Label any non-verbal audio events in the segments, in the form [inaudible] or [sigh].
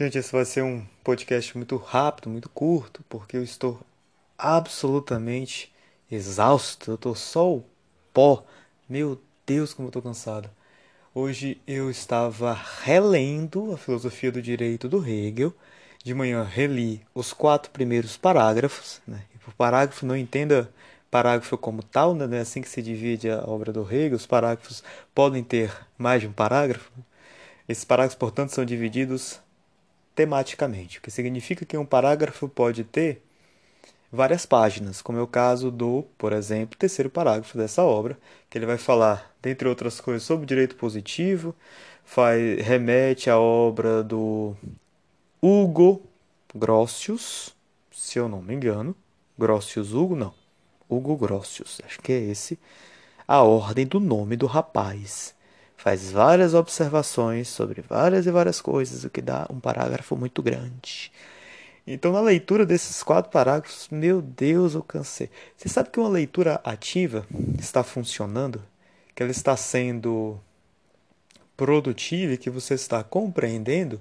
Gente, esse vai ser um podcast muito rápido, muito curto, porque eu estou absolutamente exausto. Eu estou só o pó. Meu Deus, como eu estou cansado. Hoje eu estava relendo a filosofia do direito do Hegel. De manhã reli os quatro primeiros parágrafos. Né? E por parágrafo não entenda parágrafo como tal, né? é assim que se divide a obra do Hegel. Os parágrafos podem ter mais de um parágrafo. Esses parágrafos, portanto, são divididos tematicamente, o que significa que um parágrafo pode ter várias páginas, como é o caso do, por exemplo, terceiro parágrafo dessa obra, que ele vai falar, dentre outras coisas, sobre direito positivo, faz, remete à obra do Hugo Grotius, se eu não me engano, Grotius Hugo, não, Hugo Grotius, acho que é esse, a ordem do nome do rapaz faz várias observações sobre várias e várias coisas, o que dá um parágrafo muito grande. Então, na leitura desses quatro parágrafos, meu Deus, eu cansei. Você sabe que uma leitura ativa está funcionando, que ela está sendo produtiva e que você está compreendendo,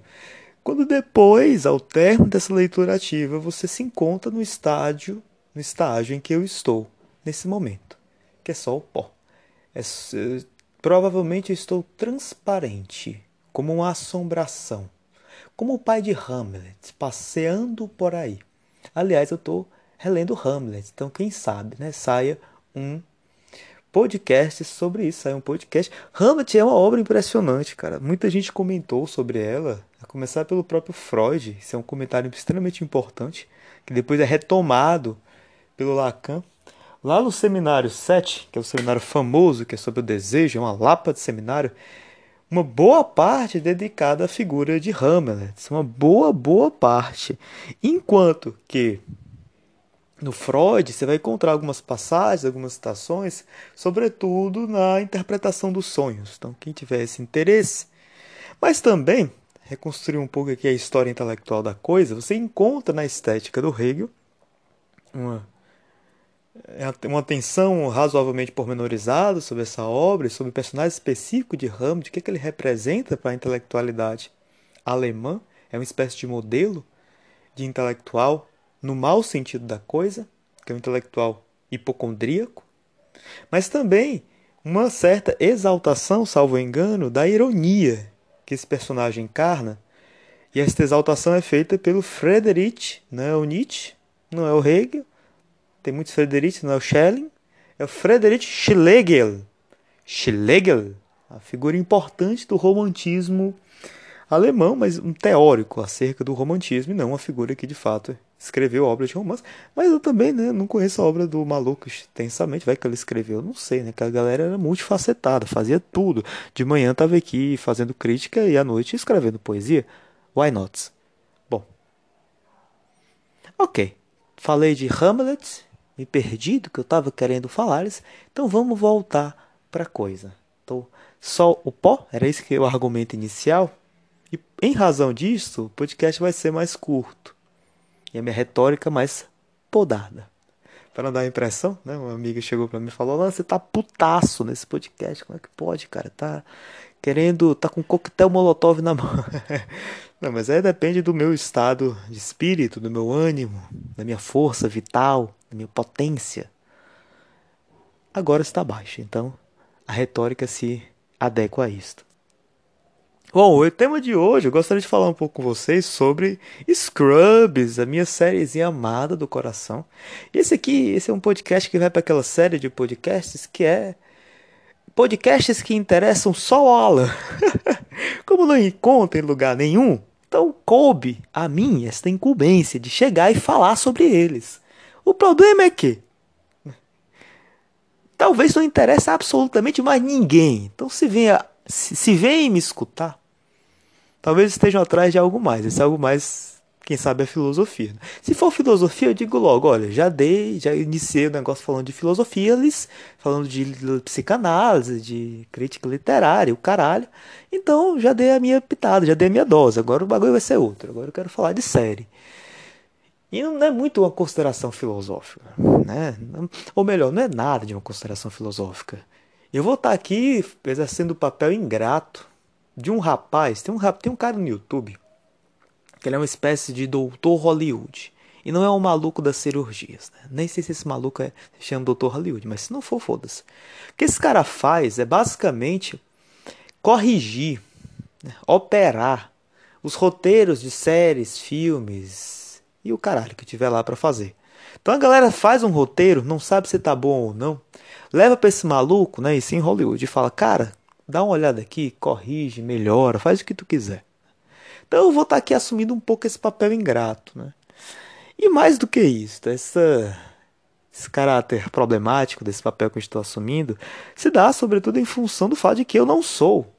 quando depois, ao término dessa leitura ativa, você se encontra no estágio, no estágio em que eu estou nesse momento, que é só o pó. É, Provavelmente estou transparente, como uma assombração, como o pai de Hamlet, passeando por aí. Aliás, eu estou relendo Hamlet, então quem sabe, né? Saia um podcast sobre isso, saia um podcast. Hamlet é uma obra impressionante, cara. Muita gente comentou sobre ela, a começar pelo próprio Freud. Isso é um comentário extremamente importante, que depois é retomado pelo Lacan. Lá no seminário 7, que é o seminário famoso, que é sobre o desejo, é uma lapa de seminário, uma boa parte é dedicada à figura de Hamlet, uma boa, boa parte. Enquanto que no Freud você vai encontrar algumas passagens, algumas citações, sobretudo na interpretação dos sonhos. Então, quem tiver esse interesse, mas também reconstruir um pouco aqui a história intelectual da coisa, você encontra na estética do Hegel uma é uma atenção razoavelmente pormenorizada sobre essa obra e sobre o personagem específico de Hamlet, o que, é que ele representa para a intelectualidade alemã. É uma espécie de modelo de intelectual no mau sentido da coisa, que é um intelectual hipocondríaco, mas também uma certa exaltação, salvo engano, da ironia que esse personagem encarna. E esta exaltação é feita pelo Friedrich, não é o Nietzsche, não é o Hegel, tem muitos Frederich, não é o Schelling, é o Friedrich Schlegel. Schlegel, a figura importante do romantismo alemão, mas um teórico acerca do romantismo e não uma figura que de fato escreveu obras de romance. Mas eu também né, não conheço a obra do maluco extensamente, vai que ele escreveu, não sei, né? Que a galera era multifacetada, fazia tudo. De manhã estava aqui fazendo crítica e à noite escrevendo poesia. Why not? Bom. Ok. Falei de Hamlet, me perdi do que eu estava querendo falar, então vamos voltar para a coisa. Então, só o pó, era esse que é o argumento inicial. E em razão disso, o podcast vai ser mais curto. E a minha retórica mais podada. Para não dar a impressão, né? Uma amiga chegou para mim e falou: você tá putaço nesse podcast. Como é que pode, cara? Tá querendo. tá com um coquetel molotov na mão. [laughs] Não, mas aí depende do meu estado de espírito, do meu ânimo, da minha força vital, minha potência. Agora está baixa, então a retórica se adequa a isto. Bom, o tema de hoje eu gostaria de falar um pouco com vocês sobre Scrubs, a minha sériezinha amada do coração. E esse aqui, esse é um podcast que vai para aquela série de podcasts que é podcasts que interessam só o Alan. [laughs] Como não encontra em lugar nenhum, então coube a mim esta incumbência de chegar e falar sobre eles. O problema é que talvez não interesse absolutamente mais ninguém. Então se venha, se, vem me escutar, talvez estejam atrás de algo mais. Esse algo mais quem sabe é filosofia. Se for filosofia, eu digo logo, olha, já dei, já iniciei o negócio falando de filosofia, falando de psicanálise, de crítica literária, o caralho. Então, já dei a minha pitada, já dei a minha dose. Agora o bagulho vai ser outro. Agora eu quero falar de série. E não é muito uma consideração filosófica, né? Ou melhor, não é nada de uma consideração filosófica. Eu vou estar aqui exercendo o papel ingrato de um rapaz, tem um, tem um cara no YouTube que ele é uma espécie de doutor Hollywood. E não é um maluco das cirurgias. Né? Nem sei se esse maluco é, se chama doutor Hollywood, mas se não for, foda-se. O que esse cara faz é basicamente corrigir, né? operar os roteiros de séries, filmes e o caralho que tiver lá para fazer. Então a galera faz um roteiro, não sabe se tá bom ou não, leva para esse maluco, né, isso em Hollywood, e fala: "Cara, dá uma olhada aqui, corrige, melhora, faz o que tu quiser". Então eu vou estar tá aqui assumindo um pouco esse papel ingrato, né? E mais do que isso, essa esse caráter problemático desse papel que eu estou assumindo se dá sobretudo em função do fato de que eu não sou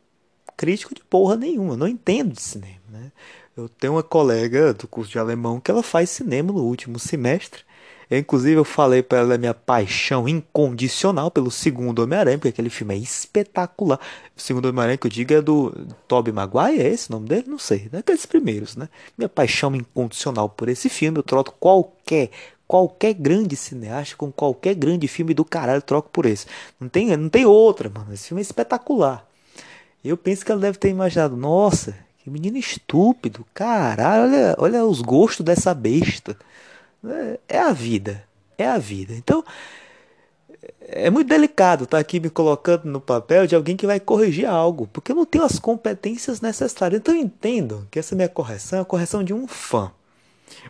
crítico de porra nenhuma, eu não entendo de cinema, né? Eu tenho uma colega do curso de alemão que ela faz cinema no último semestre eu, inclusive, eu falei para ela minha paixão incondicional pelo segundo Homem-Aranha, porque aquele filme é espetacular. O segundo Homem-Aranha que eu digo é do Tobey Maguire, é esse o nome dele? Não sei, daqueles primeiros, né? Minha paixão incondicional por esse filme, eu troco qualquer qualquer grande cineasta com qualquer grande filme do caralho eu troco por esse. Não tem, não tem outra, mano. Esse filme é espetacular. Eu penso que ela deve ter imaginado, nossa, que menino estúpido, caralho, olha, olha os gostos dessa besta. É, é a vida. É a vida. Então, é muito delicado estar aqui me colocando no papel de alguém que vai corrigir algo, porque eu não tenho as competências necessárias. Então entendo que essa minha correção é a correção de um fã.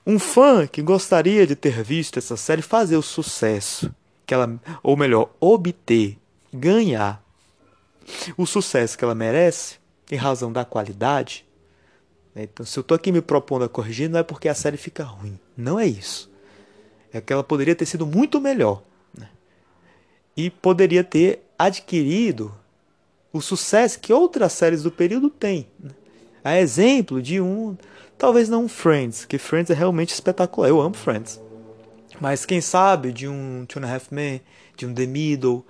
Um fã que gostaria de ter visto essa série fazer o sucesso, que ela, ou melhor, obter, ganhar o sucesso que ela merece, em razão da qualidade, né? Então, se eu estou aqui me propondo a corrigir, não é porque a série fica ruim. Não é isso. É que ela poderia ter sido muito melhor. Né? E poderia ter adquirido o sucesso que outras séries do período têm. Né? A exemplo de um, talvez não um Friends, que Friends é realmente espetacular. Eu amo Friends. Mas quem sabe de um Two and a Half Men, de um The Middle,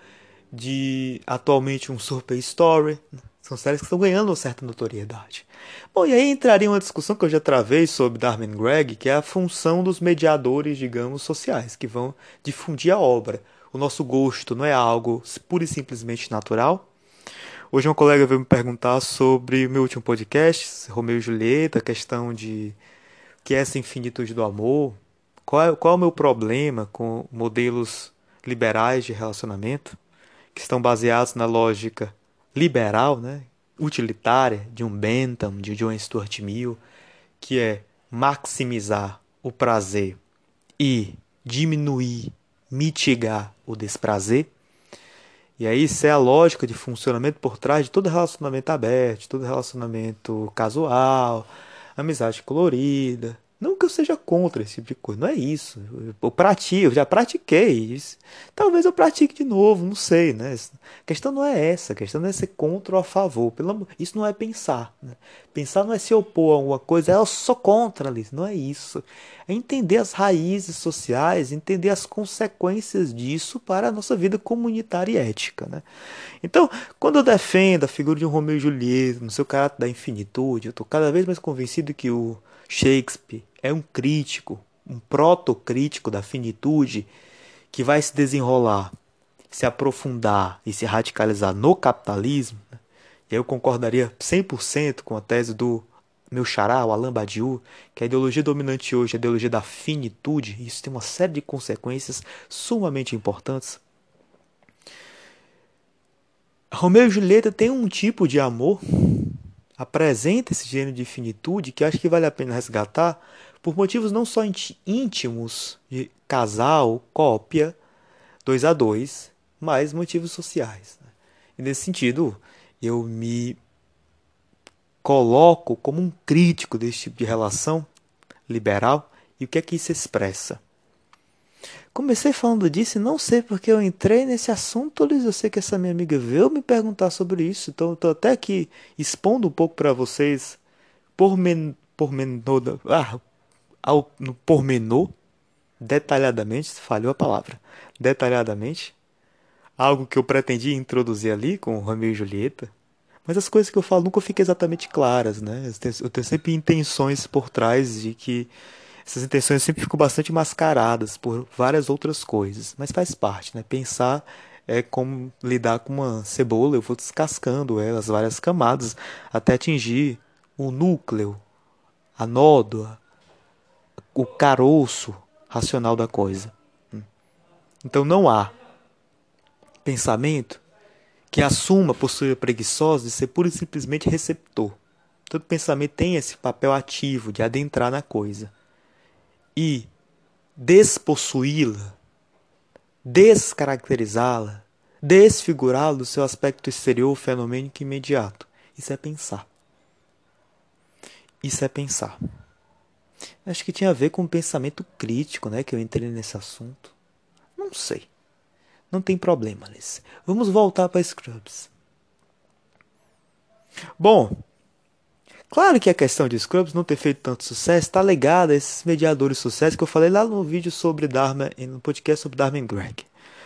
de atualmente um Super Story. Né? São séries que estão ganhando uma certa notoriedade. Bom, e aí entraria uma discussão que eu já travei sobre Darwin Gregg, que é a função dos mediadores, digamos, sociais, que vão difundir a obra. O nosso gosto não é algo pura e simplesmente natural. Hoje uma colega veio me perguntar sobre o meu último podcast, Romeu e Julieta, a questão de que é essa infinitude do amor, qual é, qual é o meu problema com modelos liberais de relacionamento, que estão baseados na lógica liberal, né, utilitária de um Bentham, de John Stuart Mill, que é maximizar o prazer e diminuir, mitigar o desprazer. E aí isso é a lógica de funcionamento por trás de todo relacionamento aberto, todo relacionamento casual, amizade colorida, não que eu seja contra esse tipo de coisa, não é isso. Eu pratico, eu já pratiquei isso. Talvez eu pratique de novo, não sei, né? A questão não é essa, a questão não é ser contra ou a favor. Pelo, isso não é pensar. Né? Pensar não é se opor a alguma coisa, é eu sou contra ali, não é isso. É entender as raízes sociais, entender as consequências disso para a nossa vida comunitária e ética, né? Então, quando eu defendo a figura de um Romeu e Julieta, no seu caráter da infinitude, eu estou cada vez mais convencido que o Shakespeare é um crítico, um protocrítico da finitude que vai se desenrolar, se aprofundar e se radicalizar no capitalismo, né? e eu concordaria 100% com a tese do meu xará, o Alain Badiou, que a ideologia dominante hoje é a ideologia da finitude, e isso tem uma série de consequências sumamente importantes. Romeu e Julieta tem um tipo de amor, apresenta esse gênero de finitude que acho que vale a pena resgatar, por motivos não só íntimos de casal, cópia, dois a dois, mas motivos sociais. Né? E nesse sentido, eu me coloco como um crítico desse tipo de relação liberal e o que é que isso expressa. Comecei falando disso e não sei porque eu entrei nesse assunto. Eu sei que essa minha amiga veio me perguntar sobre isso, então estou até aqui expondo um pouco para vocês por men, por ah, ao, no pormenor, detalhadamente, falhou a palavra, detalhadamente, algo que eu pretendia introduzir ali com Romeu e Julieta, mas as coisas que eu falo nunca ficam exatamente claras, né? Eu tenho, eu tenho sempre intenções por trás de que essas intenções sempre ficam bastante mascaradas por várias outras coisas, mas faz parte, né? Pensar é como lidar com uma cebola, eu vou descascando ela, as várias camadas, até atingir o núcleo, a nódoa, o caroço racional da coisa. Então não há pensamento que assuma a postura preguiçosa de ser pura e simplesmente receptor. Todo pensamento tem esse papel ativo de adentrar na coisa e despossuí-la, descaracterizá-la, desfigurá-la do seu aspecto exterior fenomênico imediato. Isso é pensar. Isso é pensar. Acho que tinha a ver com o pensamento crítico, né, que eu entrei nesse assunto. Não sei. Não tem problema, Alice. Vamos voltar para Scrubs. Bom, claro que a questão de Scrubs não ter feito tanto sucesso está ligada a esses mediadores de sucesso que eu falei lá no vídeo sobre Dharma, no podcast sobre Dharma Greg.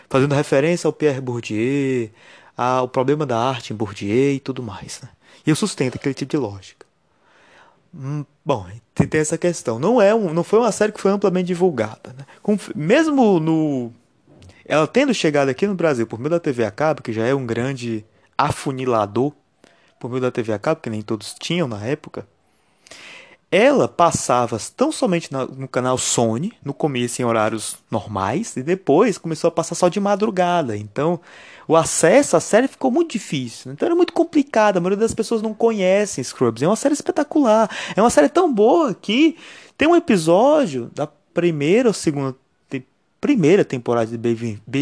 Fazendo referência ao Pierre Bourdieu, ao problema da arte em Bourdieu e tudo mais. Né? E eu sustento aquele tipo de lógica. Hum, bom, tem essa questão. Não é um, não foi uma série que foi amplamente divulgada. Né? Com, mesmo no ela tendo chegado aqui no Brasil por meio da TV a cabo, que já é um grande afunilador por meio da TV a cabo, que nem todos tinham na época, ela passava tão somente no canal Sony, no começo em horários normais, e depois começou a passar só de madrugada. Então, o acesso à série ficou muito difícil. Então, era muito complicado. A maioria das pessoas não conhecem Scrubs. É uma série espetacular. É uma série tão boa que tem um episódio da primeira ou segunda primeira temporada de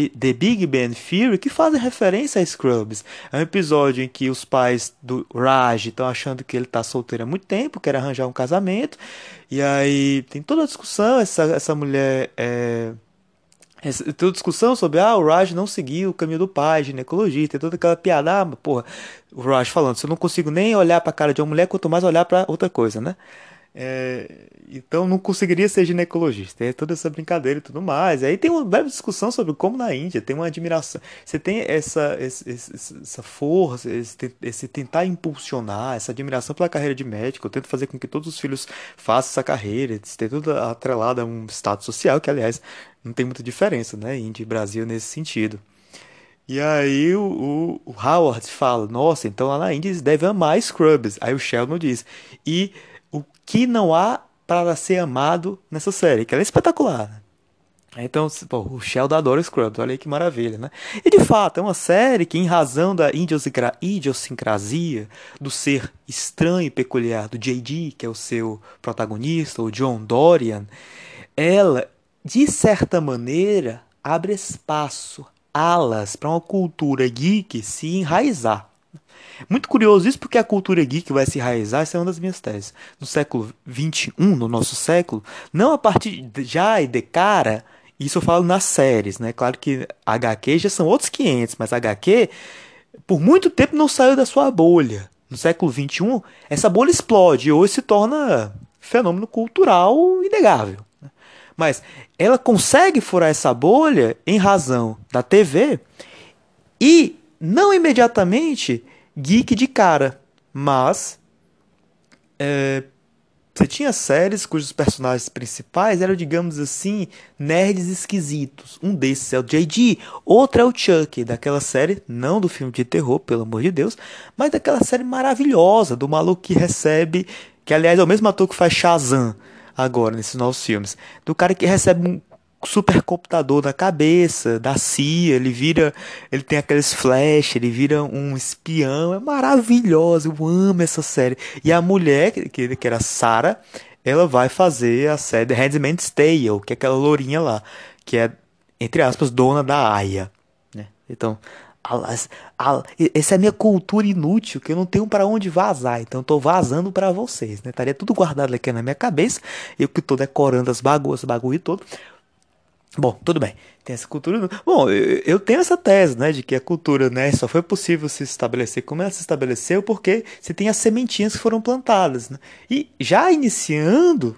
The Big Bang Theory que fazem referência a Scrubs. É um episódio em que os pais do Raj estão achando que ele está solteiro há muito tempo, quer arranjar um casamento, e aí tem toda a discussão, essa, essa mulher é, tem discussão sobre ah, o Raj não seguiu o caminho do pai, ginecologia, tem toda aquela piada, ah, porra, o Raj falando, se eu não consigo nem olhar para a cara de uma mulher, quanto mais olhar para outra coisa, né? É, então não conseguiria ser ginecologista. É toda essa brincadeira e tudo mais. Aí tem uma breve discussão sobre como na Índia tem uma admiração. Você tem essa, esse, essa força, esse, esse, tentar impulsionar, essa admiração pela carreira de médico. Eu tento fazer com que todos os filhos façam essa carreira. Ter tudo atrelado a um status social, que aliás não tem muita diferença, né? Índia e Brasil nesse sentido. E aí o, o, Howard fala, nossa, então lá na Índia eles devem amar Scrubs. Aí o Sheldon diz, e que não há para ser amado nessa série, que ela é espetacular. Né? Então, pô, o Sheldon adora Scrubs, olha aí que maravilha, né? E de fato, é uma série que, em razão da idiosincrasia, do ser estranho e peculiar do J.D., que é o seu protagonista, o John Dorian, ela, de certa maneira, abre espaço, alas para uma cultura geek se enraizar. Muito curioso isso porque a cultura geek vai se enraizar, essa é uma das minhas teses. No século XXI, no nosso século, não a partir de, já e de cara, isso eu falo nas séries, né? Claro que HQ já são outros 500, mas HQ por muito tempo não saiu da sua bolha. No século XXI, essa bolha explode e hoje se torna fenômeno cultural inegável. Né? Mas ela consegue furar essa bolha em razão da TV e não imediatamente geek de cara, mas é, você tinha séries cujos personagens principais eram, digamos assim, nerds esquisitos. Um desses é o JD, outro é o Chuck, daquela série, não do filme de terror, pelo amor de Deus, mas daquela série maravilhosa do maluco que recebe, que aliás é o mesmo ator que faz Shazam agora nesses novos filmes, do cara que recebe um supercomputador na cabeça da CIA, ele vira, ele tem aqueles flash, ele vira um espião, é maravilhoso, eu amo essa série. E a mulher, que, que era Sarah, ela vai fazer a série The Handmaid's Tale, que é aquela lourinha lá, que é, entre aspas, dona da Aya, né? Então, essa é a minha cultura inútil que eu não tenho para onde vazar, então eu tô vazando para vocês, né? Estaria tudo guardado aqui na minha cabeça, eu que tô decorando as bagunças, bagulho todo. Bom, tudo bem. Tem essa cultura. Bom, eu tenho essa tese, né, de que a cultura, né, só foi possível se estabelecer como ela se estabeleceu porque você tem as sementinhas que foram plantadas, né? E já iniciando,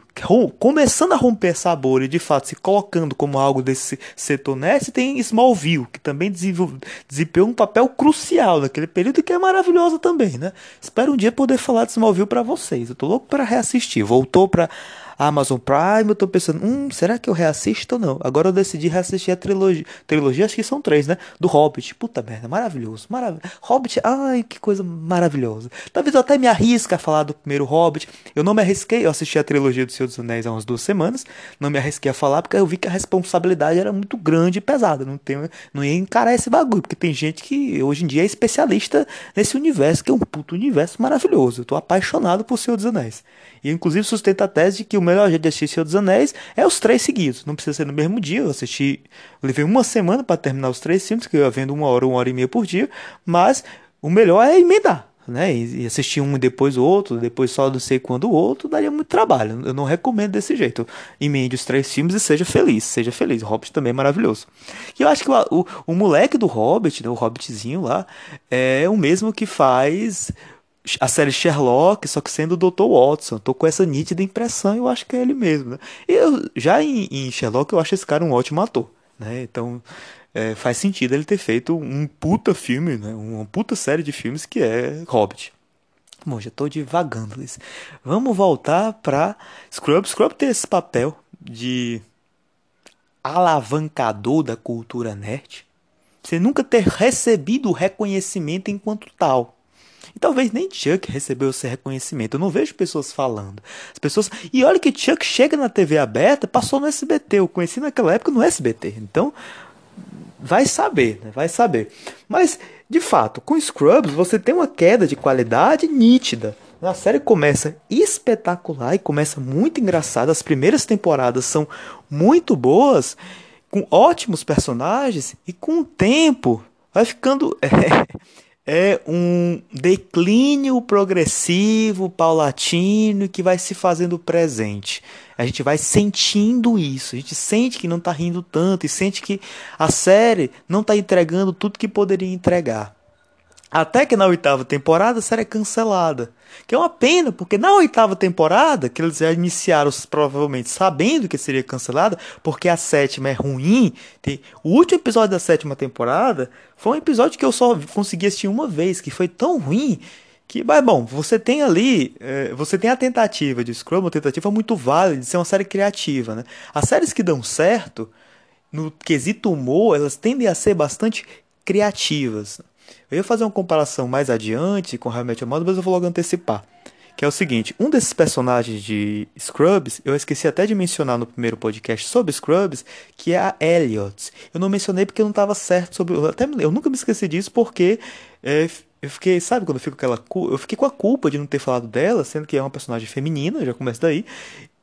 começando a romper bolha e de fato se colocando como algo desse setor né, você tem Smallville, que também desempenhou um papel crucial naquele período que é maravilhoso também, né? Espero um dia poder falar de Smallville para vocês. Eu tô louco para reassistir. Voltou para Amazon Prime, eu tô pensando, hum, será que eu reassisto ou não? Agora eu decidi reassistir a trilogia. Trilogia, acho que são três, né? Do Hobbit. Puta merda, maravilhoso. Marav Hobbit, ai, que coisa maravilhosa. Talvez eu até me arrisque a falar do primeiro Hobbit. Eu não me arrisquei, eu assisti a trilogia do Senhor dos Anéis há umas duas semanas. Não me arrisquei a falar porque eu vi que a responsabilidade era muito grande e pesada. Não, tem, não ia encarar esse bagulho. Porque tem gente que hoje em dia é especialista nesse universo, que é um puto universo maravilhoso. Eu tô apaixonado por Senhor dos Anéis. E inclusive sustenta a tese de que o melhor jeito de assistir Senhor dos Anéis é os três seguidos. Não precisa ser no mesmo dia. Eu assisti. Levei uma semana para terminar os três filmes, que eu ia vendo uma hora, uma hora e meia por dia. Mas o melhor é emendar. Né? E assistir um depois o outro, depois só não sei quando o outro, daria muito trabalho. Eu não recomendo desse jeito. Emende os três filmes e seja feliz, seja feliz. O Hobbit também é maravilhoso. E eu acho que o, o, o moleque do Hobbit, né, o Hobbitzinho lá, é o mesmo que faz a série Sherlock, só que sendo o Dr. Watson. Tô com essa nítida impressão eu acho que é ele mesmo. Né? Eu, já em, em, Sherlock, eu acho esse cara um ótimo ator. Né? Então é, faz sentido ele ter feito um puta filme, né? uma puta série de filmes que é Hobbit. Bom, já tô divagando, Liz. Vamos voltar pra Scrub. Scrub tem esse papel de alavancador da cultura nerd. Você nunca ter recebido o reconhecimento enquanto tal. E talvez nem Chuck recebeu esse reconhecimento. Eu não vejo pessoas falando. As pessoas. E olha que Chuck chega na TV aberta, passou no SBT. Eu conheci naquela época no SBT. Então, vai saber, né? Vai saber. Mas, de fato, com Scrubs você tem uma queda de qualidade nítida. A série começa espetacular e começa muito engraçada. As primeiras temporadas são muito boas, com ótimos personagens e com o tempo vai ficando. [laughs] É, é um declínio progressivo, paulatino, que vai se fazendo presente. A gente vai sentindo isso, a gente sente que não está rindo tanto e sente que a série não está entregando tudo que poderia entregar. Até que na oitava temporada a série é cancelada. Que é uma pena, porque na oitava temporada, que eles já iniciaram provavelmente sabendo que seria cancelada, porque a sétima é ruim. Tem... O último episódio da sétima temporada foi um episódio que eu só consegui assistir uma vez, que foi tão ruim que, mas bom, você tem ali, é, você tem a tentativa de Scrum, uma tentativa muito válida de ser uma série criativa, né? As séries que dão certo, no quesito humor, elas tendem a ser bastante criativas. Eu ia fazer uma comparação mais adiante com How I Met Your Mother, mas eu vou logo antecipar. Que é o seguinte, um desses personagens de Scrubs, eu esqueci até de mencionar no primeiro podcast sobre Scrubs, que é a Elliot. Eu não mencionei porque eu não estava certo sobre... Eu, até, eu nunca me esqueci disso porque é, eu fiquei, sabe quando eu fico com aquela... Eu fiquei com a culpa de não ter falado dela, sendo que é uma personagem feminina, já começa daí,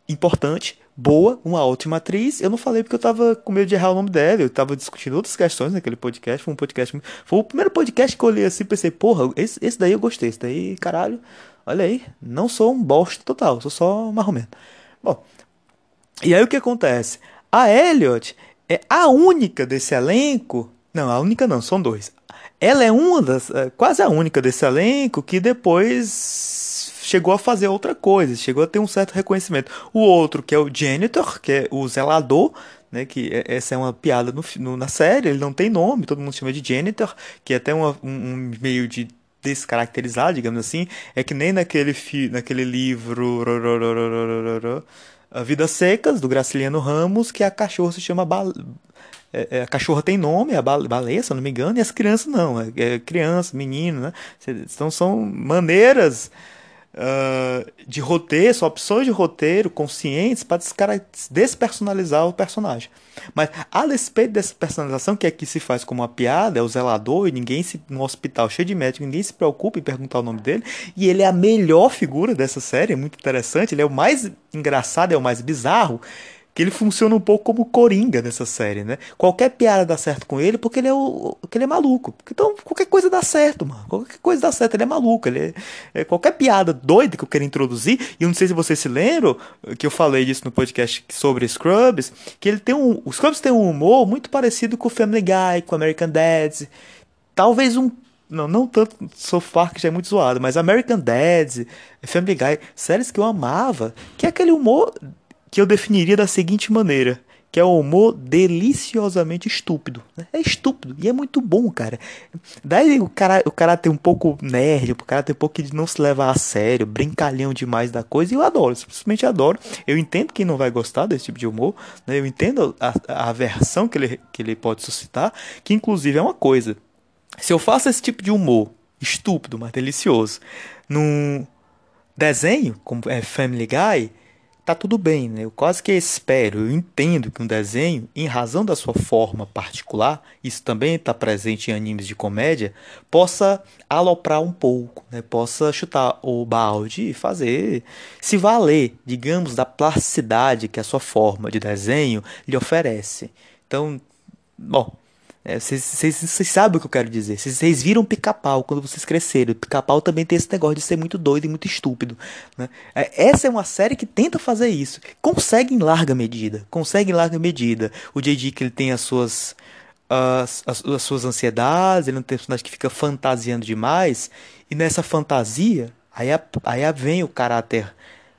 importante, boa, uma ótima atriz. Eu não falei porque eu tava com medo de errar o nome dela. Eu tava discutindo outras questões naquele podcast. Foi um podcast. Foi o primeiro podcast que eu olhei assim e pensei, porra, esse, esse daí eu gostei. Esse daí, caralho, olha aí. Não sou um bosta total, sou só marromeno. Bom, e aí o que acontece? A Elliot é a única desse elenco. Não, a única não, são dois. Ela é uma das. É, quase a única desse elenco que depois chegou a fazer outra coisa, chegou a ter um certo reconhecimento. O outro, que é o janitor, que é o zelador, né, que é, essa é uma piada no, no, na série, ele não tem nome, todo mundo chama de janitor, que é até uma, um, um meio de descaracterizar, digamos assim, é que nem naquele, fi, naquele livro A Vidas Secas, do Graciliano Ramos, que a cachorra se chama Bal... É, é, a cachorra tem nome, a baleia, se não me engano, e as crianças não, é, é criança, menino, né? Então são maneiras uh, de roteiro, são opções de roteiro conscientes para despersonalizar o personagem. Mas a despeito dessa personalização, que aqui se faz como uma piada, é o zelador, e ninguém se. no hospital cheio de médicos, ninguém se preocupa em perguntar o nome dele. E ele é a melhor figura dessa série, é muito interessante, ele é o mais engraçado, é o mais bizarro que ele funciona um pouco como coringa nessa série, né? Qualquer piada dá certo com ele porque ele é o porque ele é maluco. Então qualquer coisa dá certo, mano. Qualquer coisa dá certo, ele é maluco. Ele é, é, qualquer piada doida que eu quero introduzir, e eu não sei se vocês se lembram que eu falei disso no podcast sobre Scrubs, que ele tem um, os Scrubs tem um humor muito parecido com o Family Guy, com American Dads, talvez um não, não tanto South Park já é muito zoado, mas American Dads, Family Guy, séries que eu amava, que é aquele humor que eu definiria da seguinte maneira: que é um humor deliciosamente estúpido. Né? É estúpido e é muito bom, cara. Daí o cara, o cara tem um pouco nerd, o cara tem um pouco de não se levar a sério, brincalhão demais da coisa, e eu adoro, simplesmente adoro. Eu entendo quem não vai gostar desse tipo de humor, né? eu entendo a, a aversão que ele, que ele pode suscitar, que inclusive é uma coisa. Se eu faço esse tipo de humor estúpido, mas delicioso, num desenho, como é Family Guy, tá tudo bem, né? Eu quase que espero, eu entendo que um desenho, em razão da sua forma particular, isso também está presente em animes de comédia, possa aloprar um pouco, né? Possa chutar o balde e fazer se valer, digamos, da plasticidade que a sua forma de desenho lhe oferece. Então, bom, vocês é, sabem o que eu quero dizer. Vocês viram pica-pau quando vocês cresceram. Pica-pau também tem esse negócio de ser muito doido e muito estúpido. Né? É, essa é uma série que tenta fazer isso. Consegue em larga medida. Consegue em larga medida. O J.D. que ele tem as suas, as, as, as suas ansiedades. Ele é um personagem que fica fantasiando demais. E nessa fantasia, aí, aí vem o caráter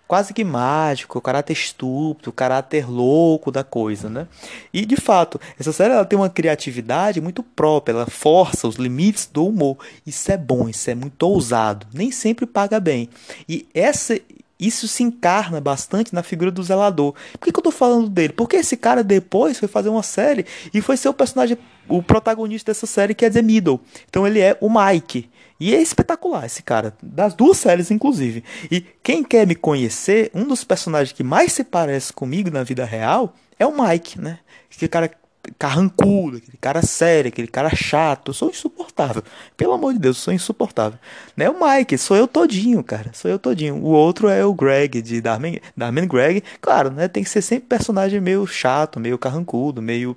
quase que mágico, o caráter estúpido, o caráter louco da coisa, né? E de fato, essa série ela tem uma criatividade muito própria, ela força os limites do humor. Isso é bom, isso é muito ousado, nem sempre paga bem. E essa isso se encarna bastante na figura do zelador. Por que, que eu tô falando dele? Porque esse cara depois foi fazer uma série e foi ser o personagem, o protagonista dessa série, que é The Middle. Então ele é o Mike. E é espetacular esse cara, das duas séries inclusive. E quem quer me conhecer, um dos personagens que mais se parece comigo na vida real é o Mike, né? Aquele cara carrancudo, aquele cara sério, aquele cara chato. Eu sou insuportável. Pelo amor de Deus, eu sou insuportável. Não é o Mike, sou eu todinho, cara. Sou eu todinho. O outro é o Greg, de Darman, Greg. Claro, né? Tem que ser sempre personagem meio chato, meio carrancudo, meio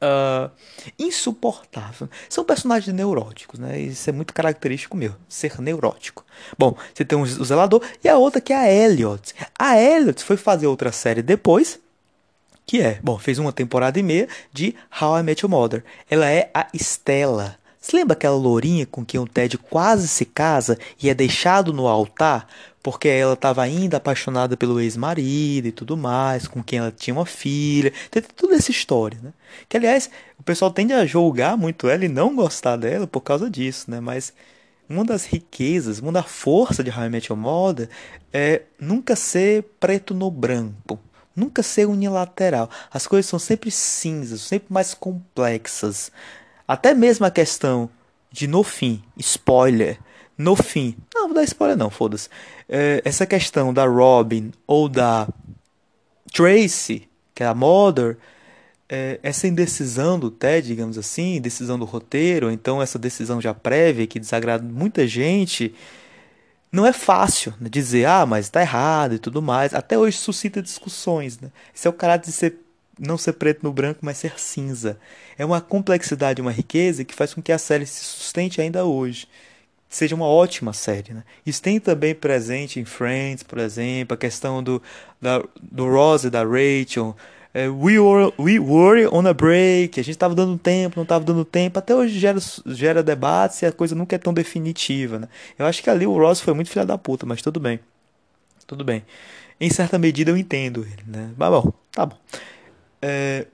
uh, insuportável. São personagens neuróticos, né? Isso é muito característico meu, ser neurótico. Bom, você tem o Zelador e a outra que é a Elliot. A Elliot foi fazer outra série depois, que é, bom, fez uma temporada e meia de How I Met Your Mother. Ela é a Stella. Você lembra aquela lourinha com quem o Ted quase se casa e é deixado no altar porque ela estava ainda apaixonada pelo ex-marido e tudo mais, com quem ela tinha uma filha, tem toda essa história, né? Que aliás, o pessoal tende a julgar muito ela e não gostar dela por causa disso, né? Mas uma das riquezas, uma da força de How I é nunca ser preto no branco, nunca ser unilateral. As coisas são sempre cinzas, sempre mais complexas. Até mesmo a questão de no fim, spoiler, no fim. Não, vou dar spoiler não, foda-se. É, essa questão da Robin ou da Tracy, que é a Mother, é, essa indecisão do Ted, digamos assim, indecisão do roteiro, então essa decisão já prévia que desagrada muita gente, não é fácil né, dizer, ah, mas está errado e tudo mais. Até hoje suscita discussões. Né? Esse é o caráter de ser, não ser preto no branco, mas ser cinza. É uma complexidade, uma riqueza que faz com que a série se sustente ainda hoje seja uma ótima série. Né? Isso tem também presente em Friends, por exemplo, a questão do, da, do Ross e da Rachel. É, we, were, we were on a break, a gente estava dando tempo, não estava dando tempo. Até hoje gera, gera debates e a coisa nunca é tão definitiva. Né? Eu acho que ali o Ross foi muito filha da puta, mas tudo bem. Tudo bem. Em certa medida eu entendo ele, né? Mas bom, tá bom. É,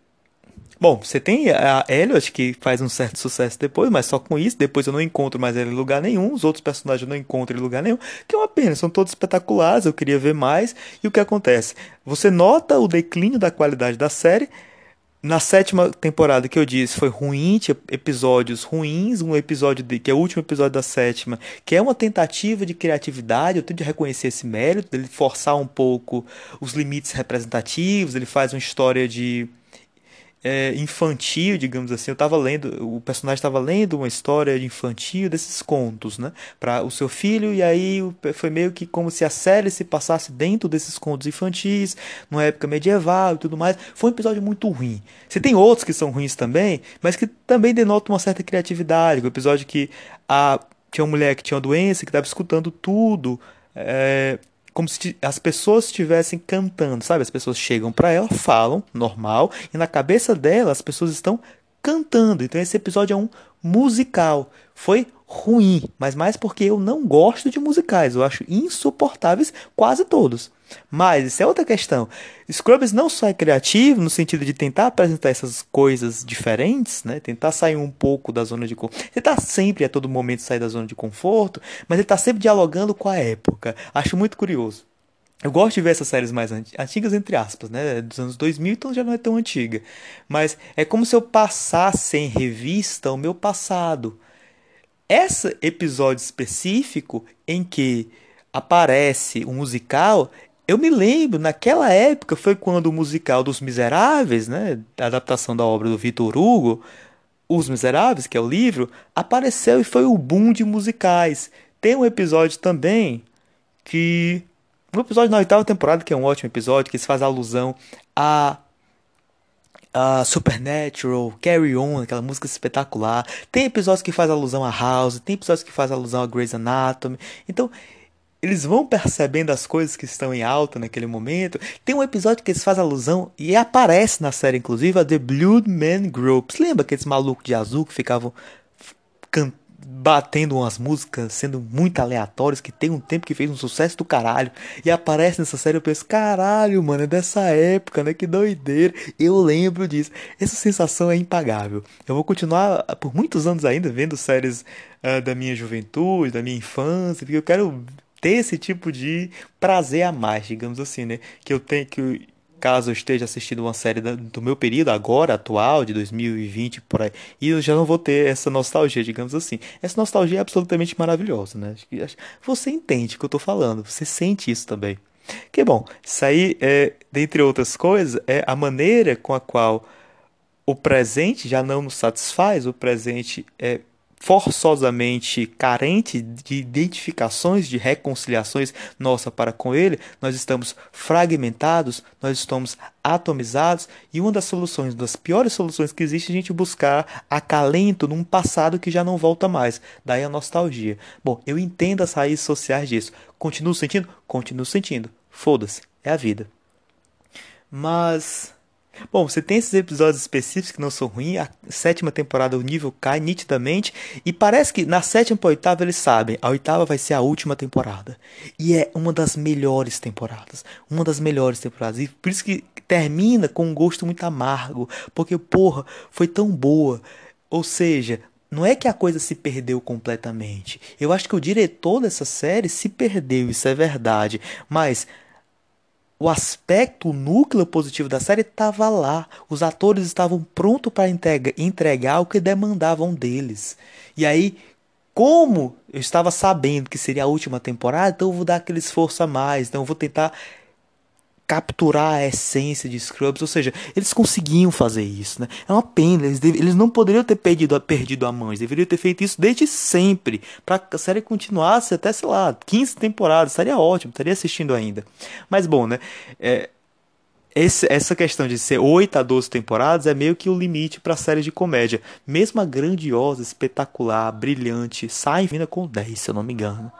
Bom, você tem a Elliot que faz um certo sucesso depois, mas só com isso, depois eu não encontro mais ela em lugar nenhum, os outros personagens eu não encontro em lugar nenhum, que é uma pena, são todos espetaculares, eu queria ver mais. E o que acontece? Você nota o declínio da qualidade da série. Na sétima temporada que eu disse foi ruim, tinha episódios ruins, um episódio de, que é o último episódio da sétima, que é uma tentativa de criatividade, eu tenho de reconhecer esse mérito, dele forçar um pouco os limites representativos, ele faz uma história de é, infantil, digamos assim. Eu estava lendo, o personagem estava lendo uma história infantil desses contos, né, para o seu filho e aí foi meio que como se a série se passasse dentro desses contos infantis, numa época medieval e tudo mais. Foi um episódio muito ruim. Você tem outros que são ruins também, mas que também denotam uma certa criatividade. O episódio que a tinha uma mulher que tinha uma doença que estava escutando tudo. É, como se as pessoas estivessem cantando, sabe? As pessoas chegam para ela, falam normal, e na cabeça dela as pessoas estão cantando. Então esse episódio é um musical. Foi ruim, mas mais porque eu não gosto de musicais, eu acho insuportáveis quase todos. Mas isso é outra questão. Scrubs não só é criativo no sentido de tentar apresentar essas coisas diferentes, né? Tentar sair um pouco da zona de conforto. Tentar sempre a todo momento sair da zona de conforto, mas ele está sempre dialogando com a época. Acho muito curioso. Eu gosto de ver essas séries mais antigas, entre aspas, né? Dos anos 2000, então já não é tão antiga. Mas é como se eu passasse em revista o meu passado. Esse episódio específico em que aparece um musical, eu me lembro, naquela época foi quando o musical dos Miseráveis, né, a adaptação da obra do Victor Hugo, Os Miseráveis, que é o livro, apareceu e foi o boom de musicais. Tem um episódio também que um episódio na oitava temporada que é um ótimo episódio que se faz alusão a a Supernatural, Carry On, aquela música espetacular. Tem episódios que faz alusão a House, tem episódios que faz alusão a Grey's Anatomy. Então, eles vão percebendo as coisas que estão em alta naquele momento. Tem um episódio que eles fazem alusão e aparece na série, inclusive, a The Blood Man Groups. Lembra aqueles malucos de azul que ficavam batendo umas músicas, sendo muito aleatórios, que tem um tempo que fez um sucesso do caralho. E aparece nessa série, eu penso, caralho, mano, é dessa época, né? Que doideira. Eu lembro disso. Essa sensação é impagável. Eu vou continuar por muitos anos ainda vendo séries uh, da minha juventude, da minha infância, porque eu quero ter esse tipo de prazer a mais, digamos assim, né? Que eu tenho que caso eu esteja assistindo uma série do meu período agora atual de 2020 por aí, e eu já não vou ter essa nostalgia, digamos assim. Essa nostalgia é absolutamente maravilhosa, né? Você entende o que eu tô falando, você sente isso também. Que bom, isso aí é, dentre outras coisas, é a maneira com a qual o presente já não nos satisfaz, o presente é forçosamente carente de identificações, de reconciliações nossa para com ele, nós estamos fragmentados, nós estamos atomizados e uma das soluções, das piores soluções que existe é a gente buscar acalento num passado que já não volta mais. Daí a nostalgia. Bom, eu entendo as raízes sociais disso. Continuo sentindo? Continuo sentindo. Foda-se, é a vida. Mas Bom, você tem esses episódios específicos que não são ruins. A sétima temporada o nível cai nitidamente. E parece que na sétima para oitava eles sabem. A oitava vai ser a última temporada. E é uma das melhores temporadas. Uma das melhores temporadas. E por isso que termina com um gosto muito amargo. Porque, porra, foi tão boa. Ou seja, não é que a coisa se perdeu completamente. Eu acho que o diretor dessa série se perdeu, isso é verdade. Mas o aspecto, o núcleo positivo da série estava lá. Os atores estavam prontos para entregar o que demandavam deles. E aí, como eu estava sabendo que seria a última temporada, então eu vou dar aquele esforço a mais. Então eu vou tentar capturar a essência de Scrubs, ou seja, eles conseguiam fazer isso, né? É uma pena, eles, eles não poderiam ter perdido, perdido a mão, eles deveriam ter feito isso desde sempre, para a série continuasse até, sei lá, 15 temporadas, estaria ótimo, estaria assistindo ainda. Mas bom, né? É, esse, essa questão de ser 8 a 12 temporadas é meio que o limite para séries de comédia. Mesmo a grandiosa, espetacular, brilhante, sai vindo com 10, se eu não me engano.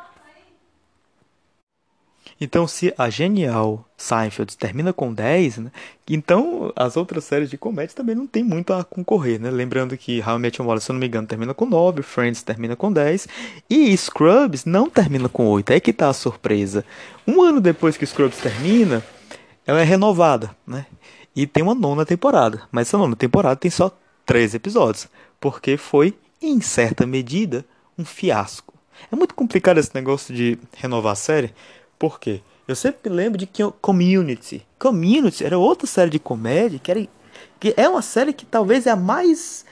Então, se a genial Seinfeld termina com 10, né, então as outras séries de comédia também não tem muito a concorrer, né? Lembrando que How I Met Your Mother, se eu não me engano, termina com 9, Friends termina com 10 e Scrubs não termina com 8. É que tá a surpresa. Um ano depois que Scrubs termina, ela é renovada, né? E tem uma nona temporada, mas essa nona temporada tem só três episódios, porque foi, em certa medida, um fiasco. É muito complicado esse negócio de renovar a série, por quê? Eu sempre me lembro de que Community. Community era outra série de comédia que, era, que é uma série que talvez é a mais.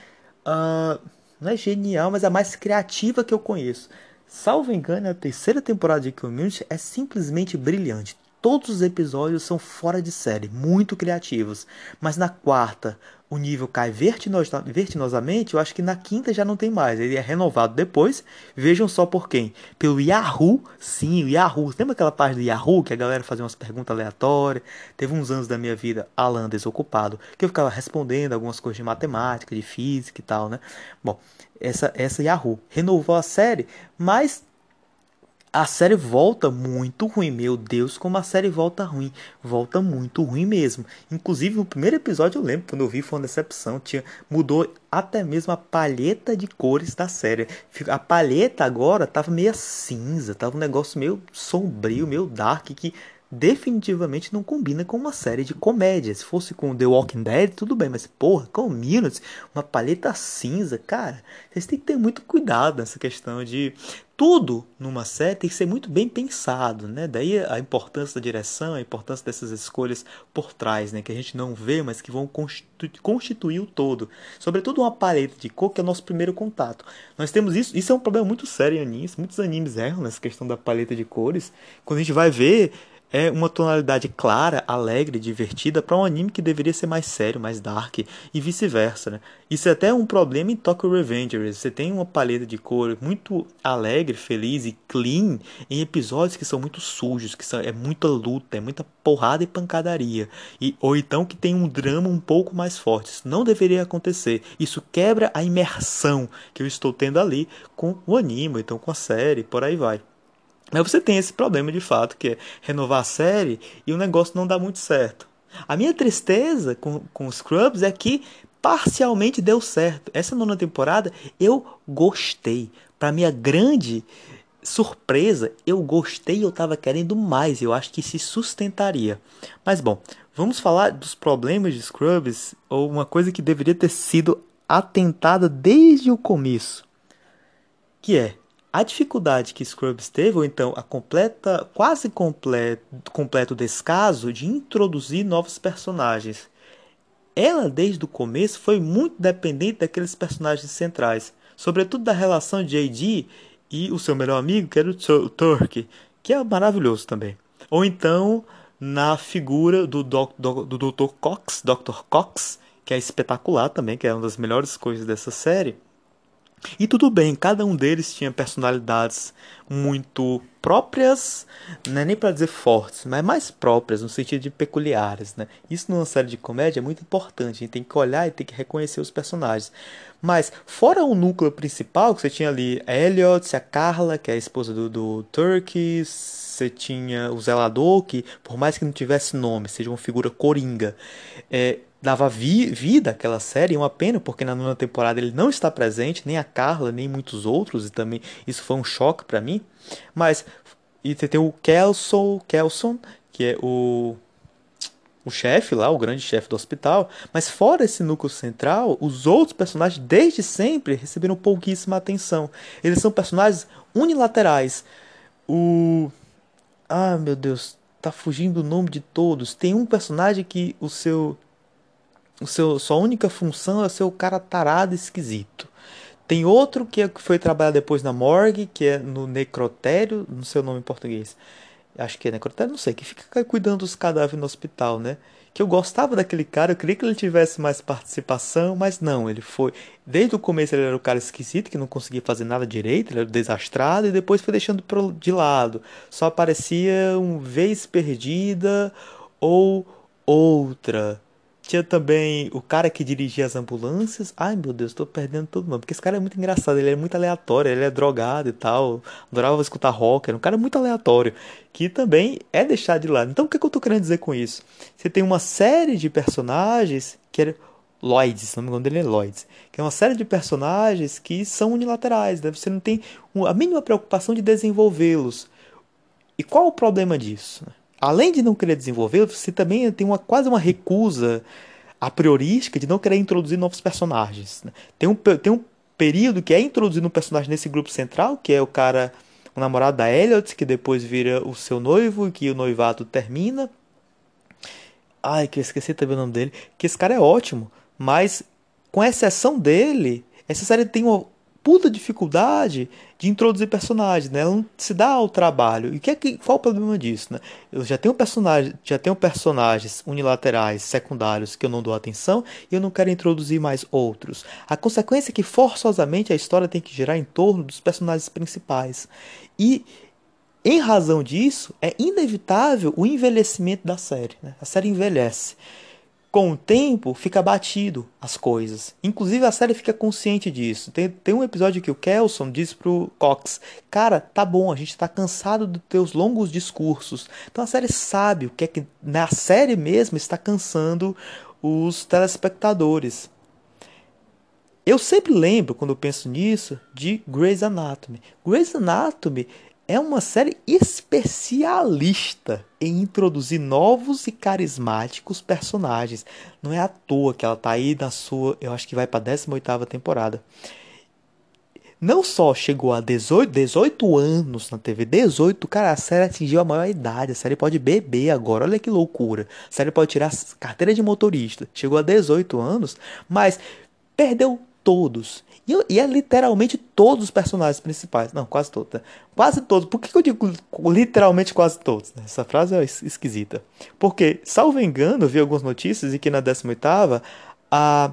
Uh, não é genial, mas é a mais criativa que eu conheço. Salvo engano, a terceira temporada de Community é simplesmente brilhante. Todos os episódios são fora de série, muito criativos. Mas na quarta, o nível cai vertiginosamente, eu acho que na quinta já não tem mais. Ele é renovado depois. Vejam só por quem? Pelo Yahoo. Sim, o Yahoo. Lembra aquela página do Yahoo que a galera fazia umas perguntas aleatórias? Teve uns anos da minha vida, Alan desocupado, que eu ficava respondendo algumas coisas de matemática, de física e tal, né? Bom, essa, essa Yahoo renovou a série, mas a série volta muito ruim. Meu Deus, como a série volta ruim. Volta muito ruim mesmo. Inclusive, no primeiro episódio, eu lembro, quando eu vi, foi uma decepção. Tinha, mudou até mesmo a palheta de cores da série. A palheta agora tava meio cinza, tava um negócio meio sombrio, meio dark, que definitivamente não combina com uma série de comédia. Se fosse com The Walking Dead, tudo bem, mas porra, Community, uma paleta cinza, cara, vocês têm que ter muito cuidado nessa questão de tudo numa série tem que ser muito bem pensado, né? Daí a importância da direção, a importância dessas escolhas por trás, né? Que a gente não vê, mas que vão constituir, constituir o todo. Sobretudo uma paleta de cor que é o nosso primeiro contato. Nós temos isso, isso é um problema muito sério em animes. Muitos animes erram nessa questão da paleta de cores. Quando a gente vai ver é uma tonalidade clara, alegre, divertida para um anime que deveria ser mais sério, mais dark e vice-versa. Né? Isso é até um problema em Tokyo Revengers. Você tem uma paleta de cor muito alegre, feliz e clean em episódios que são muito sujos, que são, é muita luta, é muita porrada e pancadaria. E, ou então que tem um drama um pouco mais forte. Isso não deveria acontecer. Isso quebra a imersão que eu estou tendo ali com o anime, então com a série, por aí vai. Mas você tem esse problema de fato, que é renovar a série e o negócio não dá muito certo. A minha tristeza com, com Scrubs é que parcialmente deu certo. Essa nona temporada eu gostei. Para minha grande surpresa, eu gostei eu estava querendo mais. Eu acho que se sustentaria. Mas bom, vamos falar dos problemas de Scrubs, ou uma coisa que deveria ter sido atentada desde o começo. Que é a dificuldade que Scrubs teve, ou então a completa, quase completo, completo descaso de introduzir novos personagens. Ela, desde o começo, foi muito dependente daqueles personagens centrais, sobretudo da relação de JD e o seu melhor amigo, que era o Turk, que é maravilhoso também. Ou então na figura do, do, do, do Dr. Cox, Dr. Cox, que é espetacular também, que é uma das melhores coisas dessa série e tudo bem, cada um deles tinha personalidades muito próprias, não é nem para dizer fortes, mas mais próprias, no sentido de peculiares. Né? Isso numa série de comédia é muito importante, a gente tem que olhar e tem que reconhecer os personagens. Mas, fora o núcleo principal, que você tinha ali a Elliot, a Carla, que é a esposa do, do Turkey, você tinha o Zelador, que por mais que não tivesse nome, seja uma figura coringa, é, dava vi vida àquela série, uma pena porque na nona temporada ele não está presente, nem a Carla, nem muitos outros, e também isso foi um choque para mim. Mas e tem o Kelson, Kelson, que é o o chefe lá, o grande chefe do hospital, mas fora esse núcleo central, os outros personagens desde sempre receberam pouquíssima atenção. Eles são personagens unilaterais. O ah, meu Deus, tá fugindo o nome de todos. Tem um personagem que o seu o seu, sua única função é ser o cara tarado esquisito. Tem outro que, é, que foi trabalhar depois na morgue, que é no necrotério, não sei o nome em português. Acho que é necrotério, não sei, que fica cuidando dos cadáveres no hospital, né? Que eu gostava daquele cara, eu queria que ele tivesse mais participação, mas não, ele foi. Desde o começo ele era o cara esquisito, que não conseguia fazer nada direito, ele era desastrado, e depois foi deixando de lado. Só aparecia um vez perdida ou outra. Tinha também o cara que dirigia as ambulâncias. Ai meu Deus, tô perdendo todo mundo. Porque esse cara é muito engraçado, ele é muito aleatório, ele é drogado e tal. Adorava escutar rock, era um cara muito aleatório. Que também é deixado de lado. Então o que, é que eu tô querendo dizer com isso? Você tem uma série de personagens que era. Lloyds, se não me engano dele é Lloyds, que é uma série de personagens que são unilaterais, né? você não tem a mínima preocupação de desenvolvê-los. E qual o problema disso? Além de não querer desenvolver, você também tem uma, quase uma recusa a priorística de não querer introduzir novos personagens. Né? Tem, um, tem um período que é introduzido um personagem nesse grupo central, que é o cara, o namorado da Elliot, que depois vira o seu noivo, e que o noivado termina. Ai, que eu esqueci também o nome dele. Que esse cara é ótimo, mas com exceção dele, essa série tem uma puta dificuldade de introduzir personagens, né? Ela não se dá ao trabalho. E que é que, qual o problema disso, né? Eu já tenho personagem, já tenho personagens unilaterais, secundários que eu não dou atenção e eu não quero introduzir mais outros. A consequência é que forçosamente a história tem que girar em torno dos personagens principais. E em razão disso, é inevitável o envelhecimento da série. Né? A série envelhece com o tempo fica batido as coisas. Inclusive a série fica consciente disso. Tem, tem um episódio que o Kelson diz pro Cox: Cara, tá bom, a gente tá cansado dos teus longos discursos. Então a série sabe o que é que na série mesmo está cansando os telespectadores. Eu sempre lembro, quando eu penso nisso, de Grey's Anatomy. Grey's Anatomy é uma série especialista em introduzir novos e carismáticos personagens. Não é à toa que ela tá aí na sua, eu acho que vai para 18ª temporada. Não só chegou a 18, 18 anos na TV, 18, cara, a série atingiu a maior idade, a série pode beber agora, olha que loucura. A série pode tirar carteira de motorista, chegou a 18 anos, mas perdeu todos. E, e, é literalmente todos os personagens principais. Não, quase todos. Né? Quase todos. Por que, que eu digo literalmente quase todos? Né? Essa frase é esquisita. Porque, salvo engano, eu vi algumas notícias e que na 18 a,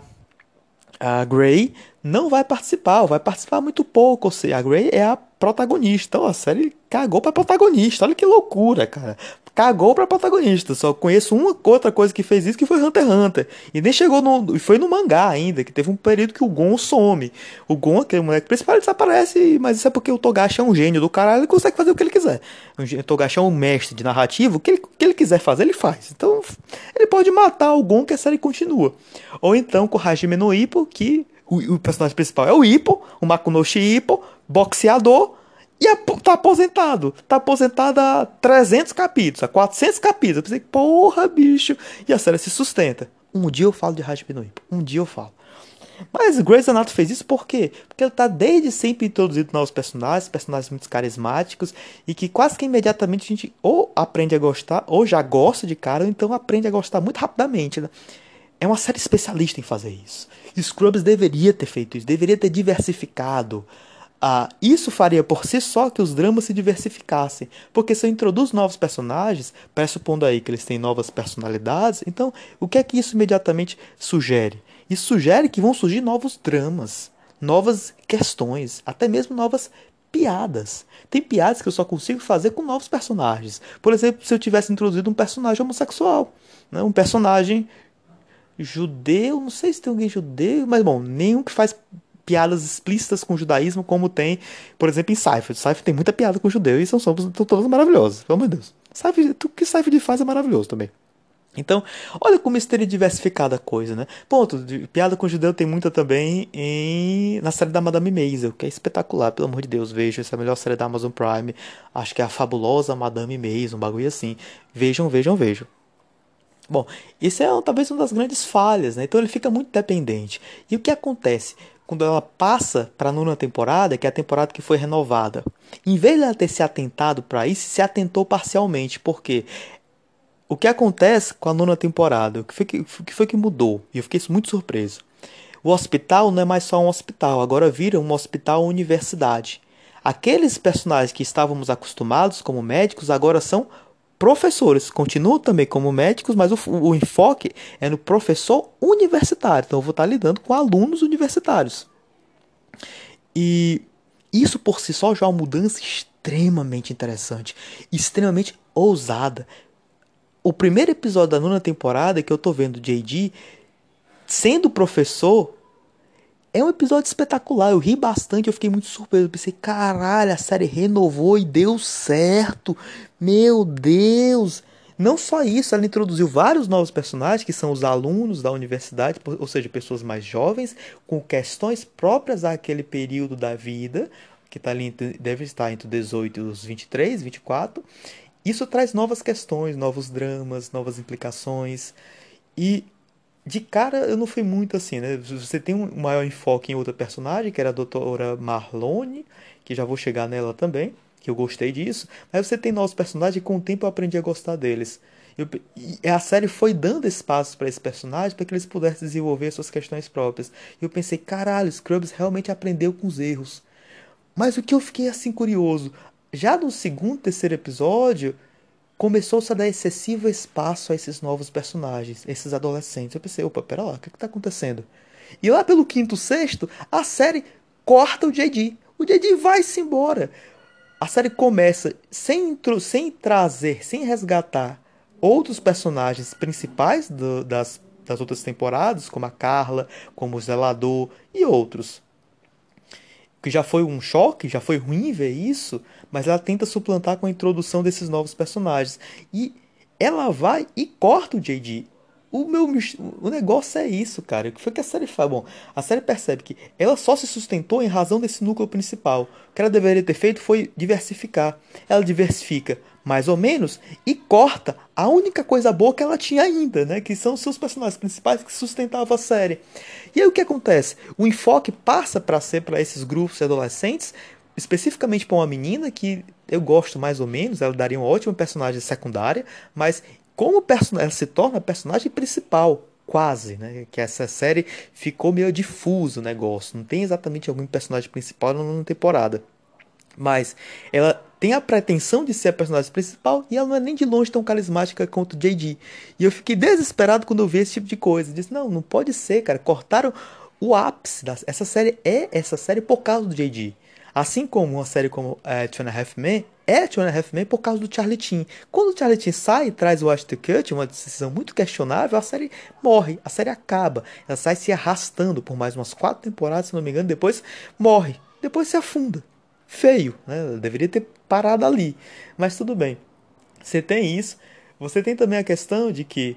a Grey não vai participar, vai participar muito pouco. Ou seja, a Grey é a protagonista. Então a série cagou pra protagonista. Olha que loucura, cara cagou pra protagonista. Só conheço uma outra coisa que fez isso que foi Hunter x Hunter. E nem chegou no. Foi no mangá ainda, que teve um período que o Gon some. O Gon, aquele moleque principal, ele desaparece, mas isso é porque o Togashi é um gênio do caralho, ele consegue fazer o que ele quiser. O Togashi é um mestre de narrativo, o que ele, o que ele quiser fazer, ele faz. Então, ele pode matar o Gon que a série continua. Ou então com o Hajime no Ippo, que o, o personagem principal é o Ippo, o Makunoshi Ippo, boxeador e tá aposentado. Tá aposentado há 300 capítulos, há 400 capítulos. Eu pensei, porra, bicho. E a série se sustenta. Um dia eu falo de no Ippo. Um dia eu falo. Mas Grey's Anatomy fez isso por quê? Porque ele tá desde sempre introduzindo novos personagens, personagens muito carismáticos e que quase que imediatamente a gente ou aprende a gostar, ou já gosta de cara, ou então aprende a gostar muito rapidamente. Né? É uma série especialista em fazer isso. Scrubs deveria ter feito isso, deveria ter diversificado ah, isso faria por si só que os dramas se diversificassem, porque se eu introduzo novos personagens, pressupondo aí que eles têm novas personalidades, então o que é que isso imediatamente sugere? Isso sugere que vão surgir novos dramas, novas questões, até mesmo novas piadas. Tem piadas que eu só consigo fazer com novos personagens. Por exemplo, se eu tivesse introduzido um personagem homossexual, né? um personagem judeu, não sei se tem alguém judeu, mas bom, nenhum que faz piadas explícitas com o judaísmo, como tem, por exemplo, em Seinfeld. Seinfeld tem muita piada com o judeu e são, são todas maravilhosas, pelo amor de Deus. Seinfeld, o que Seinfeld faz é maravilhoso também. Então, olha como isso teria diversificado a coisa, né? Ponto, de, piada com judeu tem muita também em, na série da Madame Maisel, que é espetacular, pelo amor de Deus, vejam, essa é a melhor série da Amazon Prime, acho que é a fabulosa Madame Maisel, um bagulho assim. Vejam, vejam, vejam. Bom, isso é talvez uma das grandes falhas, né? Então ele fica muito dependente. E o que acontece? Quando ela passa para a nona temporada, que é a temporada que foi renovada, em vez de ela ter se atentado para isso, se atentou parcialmente, porque o que acontece com a nona temporada, o que foi que, que, foi que mudou? E eu fiquei muito surpreso. O hospital não é mais só um hospital, agora vira um hospital universidade. Aqueles personagens que estávamos acostumados como médicos agora são professores continuam também como médicos, mas o, o, enfoque é no professor universitário. Então eu vou estar lidando com alunos universitários. E isso por si só já é uma mudança extremamente interessante, extremamente ousada. O primeiro episódio da nona temporada que eu tô vendo JD sendo professor é um episódio espetacular. Eu ri bastante, eu fiquei muito surpreso. Eu pensei, caralho, a série renovou e deu certo. Meu Deus! Não só isso, ela introduziu vários novos personagens que são os alunos da universidade, ou seja, pessoas mais jovens, com questões próprias àquele período da vida, que tá ali, deve estar entre 18 e os 23, 24. Isso traz novas questões, novos dramas, novas implicações. E de cara eu não fui muito assim, né? Você tem um maior enfoque em outra personagem, que era a doutora Marlone, que já vou chegar nela também, que eu gostei disso. Mas você tem novos personagens e com o tempo eu aprendi a gostar deles. Eu, e a série foi dando espaço para esses personagens para que eles pudessem desenvolver suas questões próprias. E eu pensei, caralho, Scrubs realmente aprendeu com os erros. Mas o que eu fiquei assim curioso, já no segundo, terceiro episódio, começou-se a dar excessivo espaço a esses novos personagens, esses adolescentes. Eu pensei, opa, pera lá, o que é está acontecendo? E lá pelo quinto, sexto, a série corta o JD. O JD vai-se embora. A série começa sem, sem trazer, sem resgatar outros personagens principais do, das, das outras temporadas, como a Carla, como o Zelador e outros que já foi um choque, já foi ruim ver isso, mas ela tenta suplantar com a introdução desses novos personagens. E ela vai e corta o JD. O meu o negócio é isso, cara. O que foi que a série faz? Bom, a série percebe que ela só se sustentou em razão desse núcleo principal. O que ela deveria ter feito foi diversificar. Ela diversifica mais ou menos e corta a única coisa boa que ela tinha ainda, né? Que são os seus personagens principais que sustentavam a série. E aí o que acontece? O enfoque passa para ser para esses grupos adolescentes, especificamente para uma menina que eu gosto mais ou menos, ela daria uma ótima personagem secundária, mas como ela se torna personagem principal, quase, né? Que essa série ficou meio difuso o negócio, não tem exatamente algum personagem principal na temporada. Mas ela tem a pretensão de ser a personagem principal e ela não é nem de longe tão carismática quanto JD. E eu fiquei desesperado quando eu vi esse tipo de coisa. Eu disse, não, não pode ser, cara. Cortaram o ápice. Da... Essa série é essa série por causa do JD. Assim como uma série como é, Two and a Half Men é Two and a Half Men por causa do Charlie Chin. Quando o Charlie Chin sai e traz o Ashton Kutcher, uma decisão muito questionável, a série morre, a série acaba. Ela sai se arrastando por mais umas quatro temporadas, se não me engano, depois morre. Depois se afunda. Feio, né? Ela deveria ter parado ali. Mas tudo bem. Você tem isso. Você tem também a questão de que.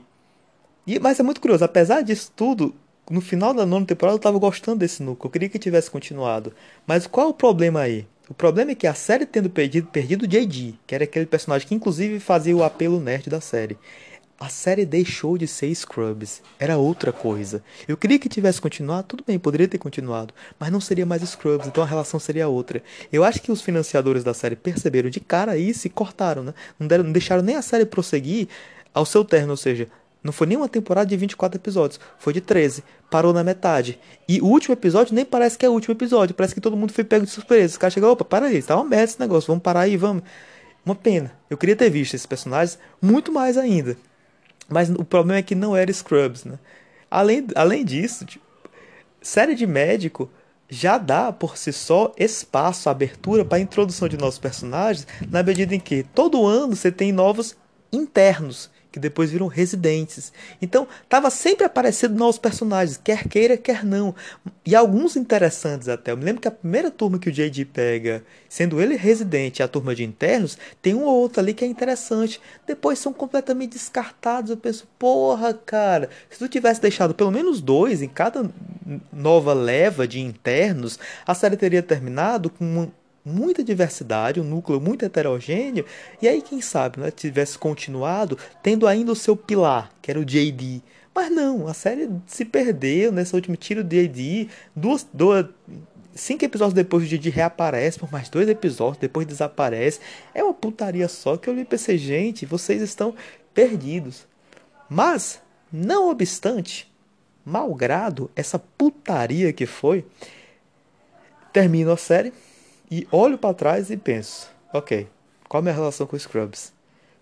E, mas é muito curioso, apesar disso tudo, no final da nona temporada eu estava gostando desse núcleo, eu queria que tivesse continuado. Mas qual é o problema aí? O problema é que a série tendo perdido, perdido JD, que era aquele personagem que inclusive fazia o apelo nerd da série. A série deixou de ser Scrubs, era outra coisa. Eu queria que tivesse continuado, tudo bem, poderia ter continuado, mas não seria mais Scrubs, então a relação seria outra. Eu acho que os financiadores da série perceberam de cara isso e cortaram, né? Não, deram, não deixaram nem a série prosseguir ao seu término, ou seja, não foi nem uma temporada de 24 episódios, foi de 13. Parou na metade. E o último episódio nem parece que é o último episódio, parece que todo mundo foi pego de surpresa. Os caras chegam, opa, para aí, tá uma merda esse negócio, vamos parar aí, vamos. Uma pena. Eu queria ter visto esses personagens muito mais ainda. Mas o problema é que não era Scrubs, né? Além, além disso, tipo, série de médico já dá por si só espaço, abertura para a introdução de novos personagens, na medida em que todo ano você tem novos internos que depois viram residentes. Então, tava sempre aparecendo novos personagens, quer queira, quer não. E alguns interessantes até. Eu me lembro que a primeira turma que o JD pega, sendo ele residente a turma de internos, tem um ou outro ali que é interessante. Depois são completamente descartados. Eu penso, porra, cara, se tu tivesse deixado pelo menos dois em cada nova leva de internos, a série teria terminado com uma muita diversidade, um núcleo muito heterogêneo, e aí quem sabe, né, tivesse continuado tendo ainda o seu pilar, que era o JD. Mas não, a série se perdeu nesse último tiro do JD, duas, duas cinco episódios depois o JD reaparece por mais dois episódios, depois desaparece. É uma putaria só que eu li pensei, gente, vocês estão perdidos. Mas, não obstante, malgrado essa putaria que foi, termino a série e olho para trás e penso: ok, qual a minha relação com Scrubs?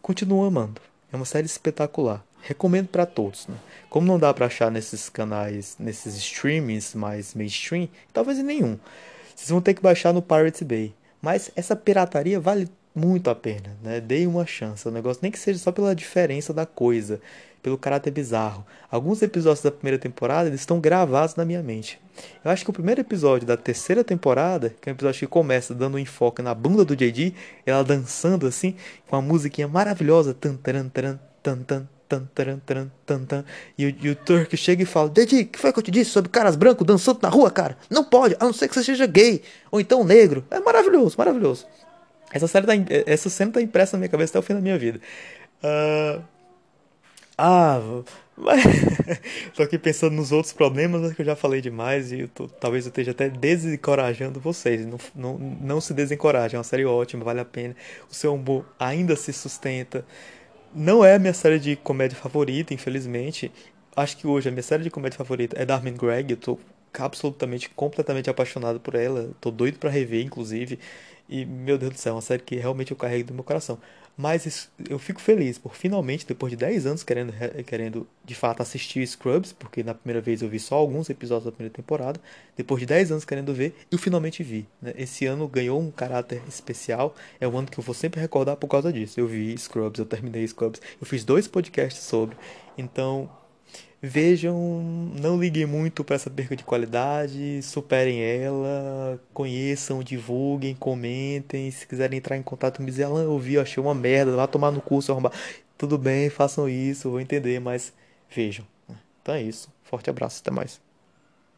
Continuo amando. É uma série espetacular. Recomendo para todos. Né? Como não dá para achar nesses canais, nesses streamings mais mainstream, talvez em nenhum. Vocês vão ter que baixar no Pirate Bay. Mas essa pirataria vale muito a pena, né? Dei uma chance. O negócio nem que seja só pela diferença da coisa pelo caráter bizarro. Alguns episódios da primeira temporada eles estão gravados na minha mente. Eu acho que o primeiro episódio da terceira temporada, que é um episódio que começa dando um enfoque na bunda do JD, ela dançando assim, com uma musiquinha maravilhosa, tan tan tan tan tan tan tan tan tan tan e o, e o Turk chega e fala: JD, que foi que eu te disse sobre caras brancos dançando na rua, cara? Não pode, a não ser que você seja gay ou então negro. É maravilhoso, maravilhoso. Essa, série tá, essa cena está impressa na minha cabeça até o fim da minha vida. Uh, ah, mas... [laughs] tô aqui pensando nos outros problemas que eu já falei demais e eu tô, talvez eu esteja até desencorajando vocês. Não, não, não se desencorajem, é uma série ótima, vale a pena. O seu humor ainda se sustenta. Não é a minha série de comédia favorita, infelizmente. Acho que hoje a minha série de comédia favorita é Darwin Greg. Eu tô absolutamente, completamente apaixonado por ela. Tô doido para rever, inclusive. E, meu Deus do céu, é uma série que realmente eu carrego do meu coração. Mas eu fico feliz por finalmente, depois de 10 anos querendo, querendo de fato assistir Scrubs, porque na primeira vez eu vi só alguns episódios da primeira temporada, depois de 10 anos querendo ver, eu finalmente vi. Né? Esse ano ganhou um caráter especial, é um ano que eu vou sempre recordar por causa disso. Eu vi Scrubs, eu terminei Scrubs, eu fiz dois podcasts sobre, então Vejam, não liguem muito para essa perca de qualidade, superem ela, conheçam, divulguem, comentem. Se quiserem entrar em contato me Alan, eu vi, achei uma merda, vá tomar no curso, arrombar. Tudo bem, façam isso, vou entender, mas vejam. Então é isso. Forte abraço, até mais.